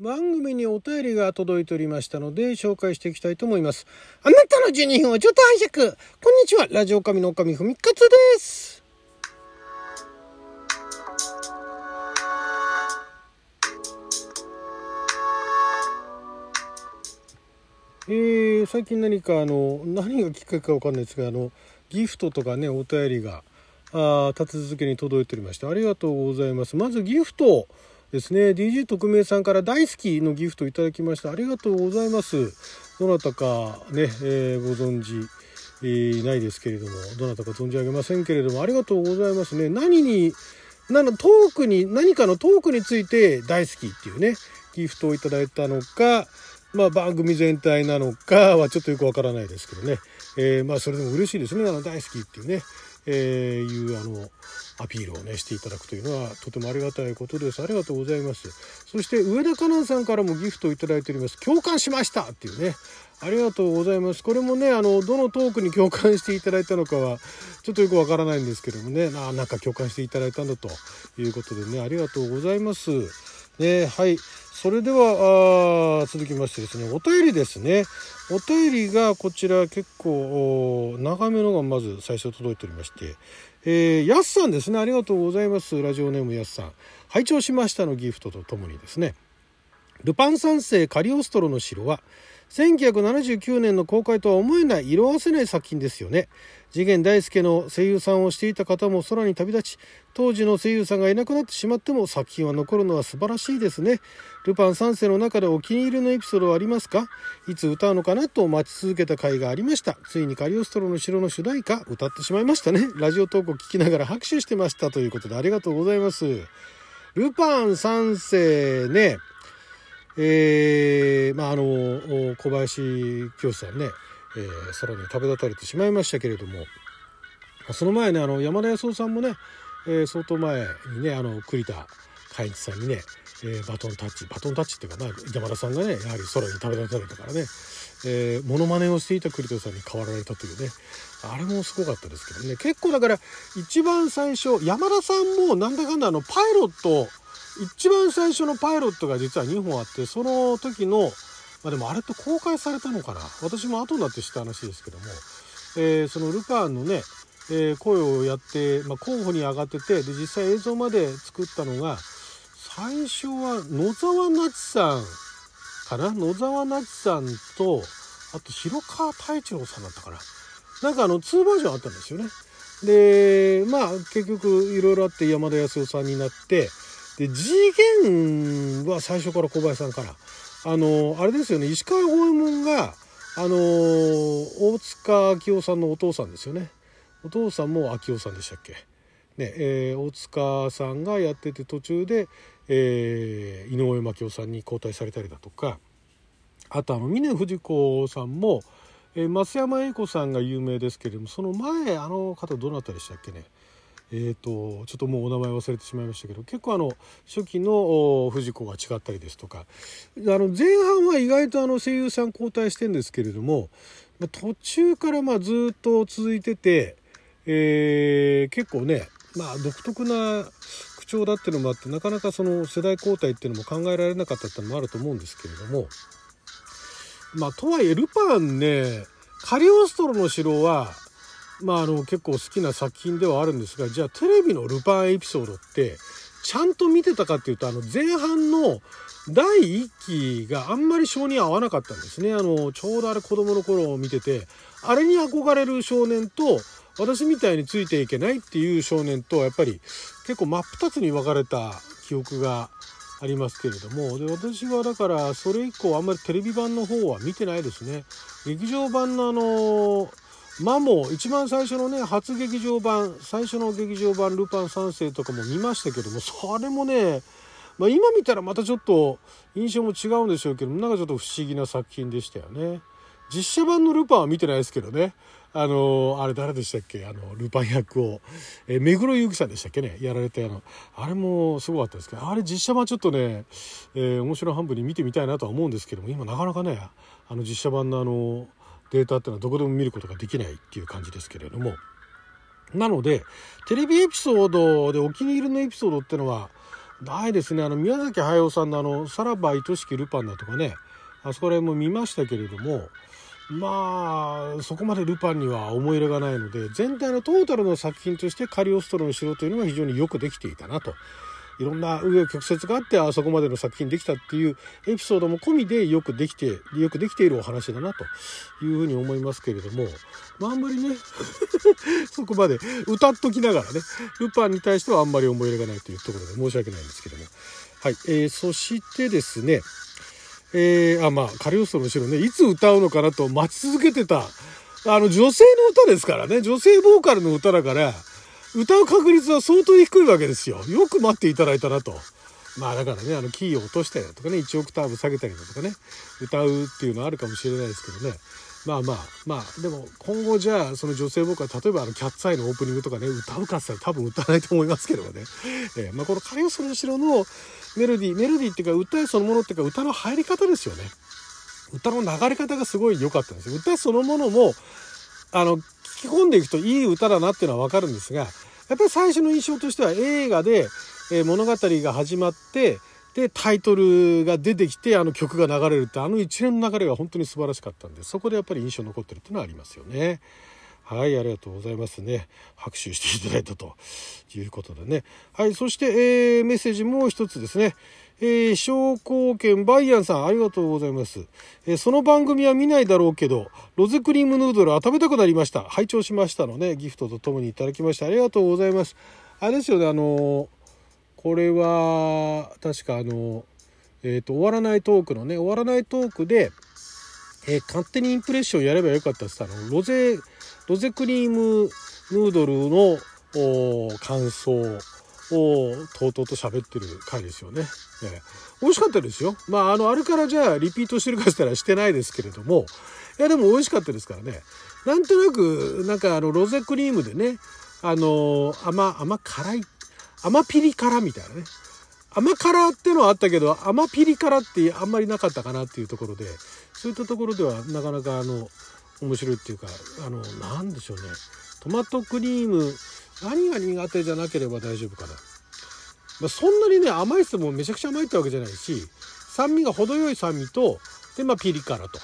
番組にお便りが届いておりましたので紹介していきたいと思います。あなたの12分をちょっと拝借。こんにちは。ラジオ神の神ふみかつです。えー、最近何かあの、何がきっかけかわかんないですが、あの、ギフトとかね、お便りが、あ立て続けに届いておりまして、ありがとうございます。まずギフト。ですね。DJ 特命さんから大好きのギフトいただきました。ありがとうございます。どなたかね、えー、ご存知えー、ないですけれどもどなたか存じ上げませんけれどもありがとうございますね。何になのトークに何かのトークについて大好きっていうねギフトをいただいたのかまあ番組全体なのかはちょっとよくわからないですけどね、えー、まあそれでも嬉しいですね。あの大好きっていうね、えー、いうあのアピールをねしていただくというのはとてもありがたいことです。ありがとうございます。そして上田香南さんからもギフトを頂いております。共感しましたっていうね。ありがとうございます。これもねあのどのトークに共感していただいたのかはちょっとよくわからないんですけどもね。ななんか共感していただいたんだということでねありがとうございます。ねはい。それでは続きましてですねお便りですねお便りがこちら結構長めのがまず最初届いておりましてえー、やすさんですね。ありがとうございます。ラジオネームやすさん。拝聴しましたのギフトとともにですね。ルパン三世カリオストロの城は、1979年の公開とは思えない色褪せない作品ですよね。次元大介の声優さんをしていた方も空に旅立ち、当時の声優さんがいなくなってしまっても作品は残るのは素晴らしいですね。ルパン三世の中でお気に入りのエピソードはありますか？いつ歌うのかなと待ち続けた回がありました。ついにカリオストロの城の主題歌歌ってしまいましたね。ラジオ投稿聞きながら拍手してましたということでありがとうございます。ルパン三世ね、えー、まああの、小林清さんね、えー、さらに旅立たれてしまいましたけれどもその前ねあの山田康夫さんもね、えー、相当前にねあの栗田海一さんにね、えー、バトンタッチバトンタッチっていうか、まあ、山田さんがねやはり空に旅立たれたからねえー、モノマネをしていた栗田さんに変わられたというねあれもすごかったですけどね。結構だから一番最初山田さんもなんだかんだあのパイロット一番最初のパイロットが実は2本あってその時のまあ、でもあれって公開されたのかな？私も後になって知った話ですけども、えー、そのルパンのね、えー、声をやって、まあ、候補に上がっててで実際映像まで作ったのが最初は野沢那智さんかな？野沢那智さんとあと広川太一郎さんだったかな？なんかあの2バージョンあったんですよね。でまあ結局いろいろあって山田康夫さんになってで次元は最初から小林さんから。あのあれですよね。石川五右衛門があの大塚明夫さんのお父さんですよね。お父さんも明夫さんでしたっけ？ねえー、大塚さんがやってて途中で、えー、井上真紀夫さんに交代されたりだとか。あとあの峰不二子さんも、えー、増山英子さんが有名ですけれどもその前あの方どなたでしたっけね？えーと、ちょっともうお名前忘れてしまいましたけど結構あの初期の藤子が違ったりですとかあの前半は意外とあの声優さん交代してんですけれども途中からまあずっと続いてて、えー、結構ね、まあ、独特な口調だっていうのもあってなかなかその世代交代っていうのも考えられなかったっていうのもあると思うんですけれどもまあとはいえルパンねカリオストロの城はまあ、あの結構好きな作品ではあるんですがじゃあテレビのルパンエピソードってちゃんと見てたかっていうとあの前半の第1期があんまり性に合わなかったんですね。あのちょうどあれ子供の頃を見ててあれに憧れる少年と私みたいについていけないっていう少年とやっぱり結構真っ二つに分かれた記憶がありますけれどもで私はだからそれ以降あんまりテレビ版の方は見てないですね。劇場版のあのマモ一番最初のね初劇場版最初の劇場版「ルパン三世」とかも見ましたけどもそれもね、まあ、今見たらまたちょっと印象も違うんでしょうけどなんかちょっと不思議な作品でしたよね。実写版のルパンは見てないですけどね。あのあれ誰でしたっけ？あのルパン役を、え目黒祐樹さんでしたっけね？やられたあの。あれもすごかったですけど。あれ実写版ちょっとね、えー、面白半分に見てみたいなとは思うんですけども今なかなかねあの実写版のあのデータっていうのはどこでも見ることができないっていう感じですけれども。なのでテレビエピソードでお気に入りのエピソードっていうのはないですね。あの宮崎駿さんのあの「さらば愛しきルパン」だとかね。あそこら辺も見ましたけれども。まあそこまでルパンには思い入れがないので全体のトータルの作品としてカリオストロの城というのは非常によくできていたなと。いろんな紆余曲折があってあそこまでの作品できたっていうエピソードも込みでよくできてよくできているお話だなというふうに思いますけれども、まあ、あんまりね そこまで歌っときながらねルパンに対してはあんまり思い入れがないというところで申し訳ないんですけども。はい、えー、そしてですねえー、あまあカリオストロの城ねいつ歌うのかなと待ち続けてたあの女性の歌ですからね女性ボーカルの歌だから歌う確率は相当低いわけですよ。よく待っていただいたなと。まあだからね、あのキーを落としたりだとかね、1オクターブ下げたりだとかね、歌うっていうのはあるかもしれないですけどね。まあまあ、まあ、でも今後じゃあその女性ボーカル、例えばあのキャッツアイのオープニングとかね、歌うかって言ったら多分歌わないと思いますけどもね。えー、まあこのカリオスの後ろのメロディー、メロディーっていうか歌そのものっていうか歌の入り方ですよね。歌の流れ方がすごい良かったんですよ。歌そのものも、あの、き込んでいくといい歌だなっていうのはわかるんですが、やっぱり最初の印象としては映画で、え、物語が始まって、で、タイトルが出てきて、あの曲が流れるって、あの一連の流れが本当に素晴らしかったんで、そこでやっぱり印象残ってるっていうのはありますよね。はい、ありがとうございますね。拍手していただいたということでね。はい、そして、えー、メッセージもう一つですね。えー、商工券バイアンさん、ありがとうございます。えー、その番組は見ないだろうけど、ロゼクリームヌードルは食べたくなりました。拝聴しましたのね、ギフトとともにいただきまして、ありがとうございます。あれですよね、あのこれは、確かあのえっ、と、終わらないトークのね、終わらないトークで、え、勝手にインプレッションやればよかったって言ったの、ロゼ、ロゼクリームヌードルの感想をとうとうと喋ってる回ですよね。え美味しかったですよ。まあ、あの、あれからじゃあリピートしてるかしたらしてないですけれども、いや、でも美味しかったですからね。なんとなく、なんかあの、ロゼクリームでね、あの、甘、甘辛い、甘ピリ辛みたいなね。甘辛ってのはあったけど、甘ピリ辛ってあんまりなかったかなっていうところで、そういったところではなかなかあの、面白いっていうか、あの、なんでしょうね。トマトクリーム、何が苦手じゃなければ大丈夫かな。まあ、そんなにね、甘いっすもめちゃくちゃ甘いってわけじゃないし、酸味が程よい酸味と、で、まあ、ピリ辛と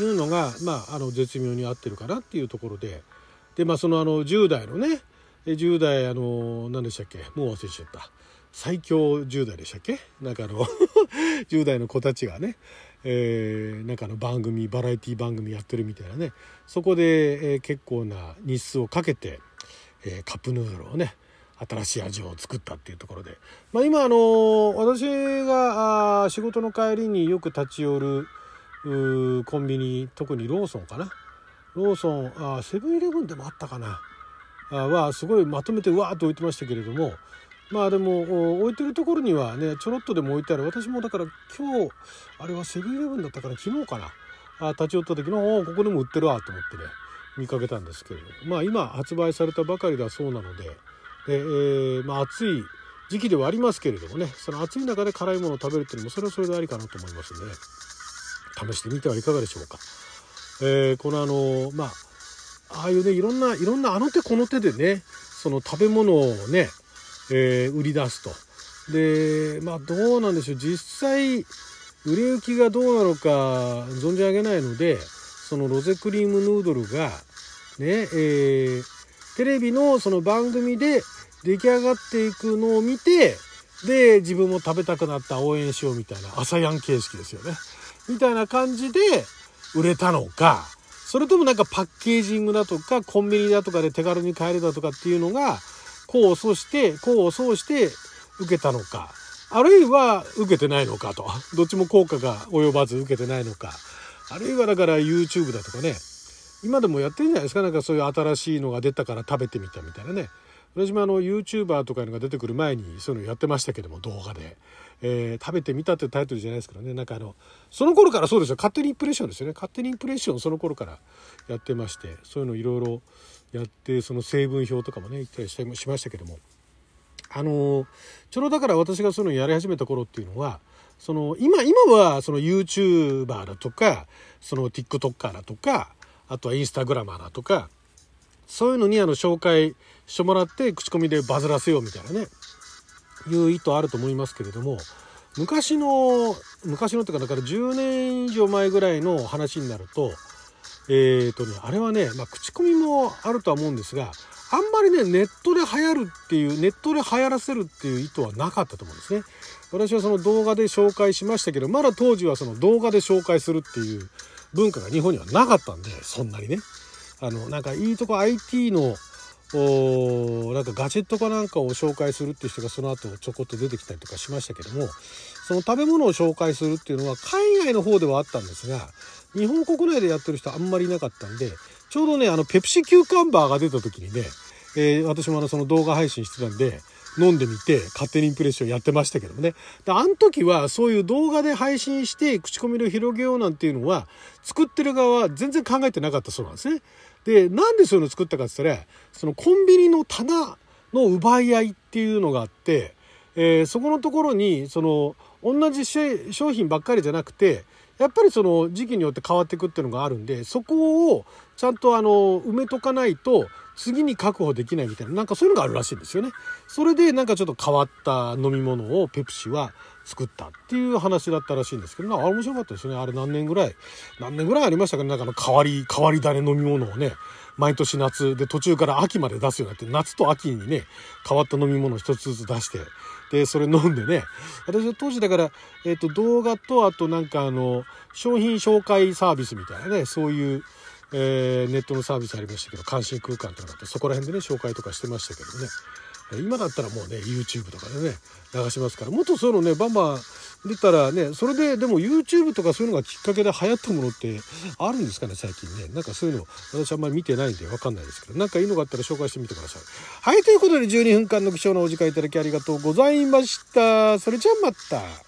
いうのが、まあ、あの、絶妙に合ってるかなっていうところで、で、まあ、その、あの、10代のね、10代、あの、何でしたっけ？もう忘れちゃった。最強10代でしたっけ？なんかあの 10代の子たちがね、えー、なんかの番組バラエティ番組やってるみたいなね。そこで、えー、結構な日数をかけて、えー、カップヌードルをね新しい味を作ったっていうところで、まあ、今あの私があ仕事の帰りによく立ち寄るコンビニ特にローソンかな。ローソンあセブンイレブンでもあったかな。あはすごいまとめてうわーっと置いてましたけれどもまあでも置いてるところにはねちょろっとでも置いてある。私もだから今日あれはセブンイレブンだったから昨日かな。あ立ち寄った時のここでも売ってるわと思ってね見かけたんですけれどまあ今発売されたばかりだそうなので。で、えー、まあ、暑い時期ではありますけれどもね。その暑い中で辛いものを食べるっていうのもそれはそれでありかなと思いますんでね。試してみてはいかがでしょうか。えー、このあのまあああいうねいろんないろんなあの手この手でねその食べ物をね、えー、売り出すと。でまあどうなんでしょう実際売れ行きがどうなのか存じ上げないのでそのロゼクリームヌードルがねえーテレビのその番組で出来上がっていくのを見て、で、自分も食べたくなった応援しようみたいな、朝やん形式ですよね。みたいな感じで売れたのか、それともなんかパッケージングだとか、コンビニだとかで手軽に買えるだとかっていうのが、功を奏して、功を奏して受けたのか、あるいは受けてないのかと。どっちも効果が及ばず受けてないのか。あるいはだから YouTube だとかね、今でもやってるんじゃないですか。なんかそういう新しいのが出たから食べてみたみたいなね。私もあの YouTuber とかいうのが出てくる前にそういうのやってましたけども動画で、えー、食べてみたってタイトルじゃないですけどね。なんかあのその頃からそうですよ。勝手にインプレッションですよね。勝手にインプレッションその頃からやってましてそういうのいろいろやってその成分表とかもね言ったりしましたけども。あのちょうどだから私がそういうのやり始めた頃っていうのはその今今はその YouTuber だとかその TikToker だとかあとはインスタグラマーだとか、そういうのにあの紹介してもらって口コミでバズらせようみたいなね、いう意図あると思いますけれども昔の昔のっていうかだから10年以上前ぐらいの話になるとえっ、ー、とねあれはね、まあ、口コミもあるとは思うんですがあんまりねネットで流行るっていうネットで流行らせるっていう意図はなかったと思うんですね。私はその動画で紹介しましたけどまだ当時はその動画で紹介するっていう文化が日本にはなかったんでそんなにね。あのなんかいいとこ IT のおなんかガジェットかなんかを紹介するっていう人がその後ちょこっと出てきたりとかしましたけどもその食べ物を紹介するっていうのは海外の方ではあったんですが日本国内でやってる人あんまりいなかったんでちょうどねあのペプシキューカンバーが出た時にね、えー、私もあのその動画配信してたんで飲んでみて勝手にインプレッションやってましたけどもね。で、あの時はそういう動画で配信して口コミを広げようなんていうのは作ってる側は全然考えてなかったそうなんですね。で、なんでそういうの作ったかって言ったら、そのコンビニの棚の奪い合いっていうのがあって、えー、そこのところに、その、同じ商品ばっかりじゃなくて、やっぱりその時期によって変わっていくっていうのがあるんで、そこをちゃんとあの、埋めとかないと、次に確保できないみたいな、なんかそういうのがあるらしいんですよね。それでなんかちょっと変わった飲み物をペプシは作ったっていう話だったらしいんですけど、あれ面白かったですね。あれ何年ぐらい、何年ぐらいありましたかね。なんかの変わり、変わり種飲み物をね、毎年夏で途中から秋まで出すようになって、夏と秋にね、変わった飲み物を一つずつ出して、で、それ飲んでね、私は当時だから、えっ、ー、と、動画と、あとなんかあの、商品紹介サービスみたいなね、そういう、えー、ネットのサービスありましたけど、関心空間とかってそこら辺でね、紹介とかしてましたけどね。今だったらもうね、YouTube とかでね、流しますから、もっとそういうのね、バンバン出たらね、それで、でも YouTube とかそういうのがきっかけで流行ったものってあるんですかね、最近ね。なんかそういうの、私あんまり見てないんでわかんないですけど、なんかいいのがあったら紹介してみてください。はい、ということで12分間の貴重なお時間いただきありがとうございました。それじゃあまた。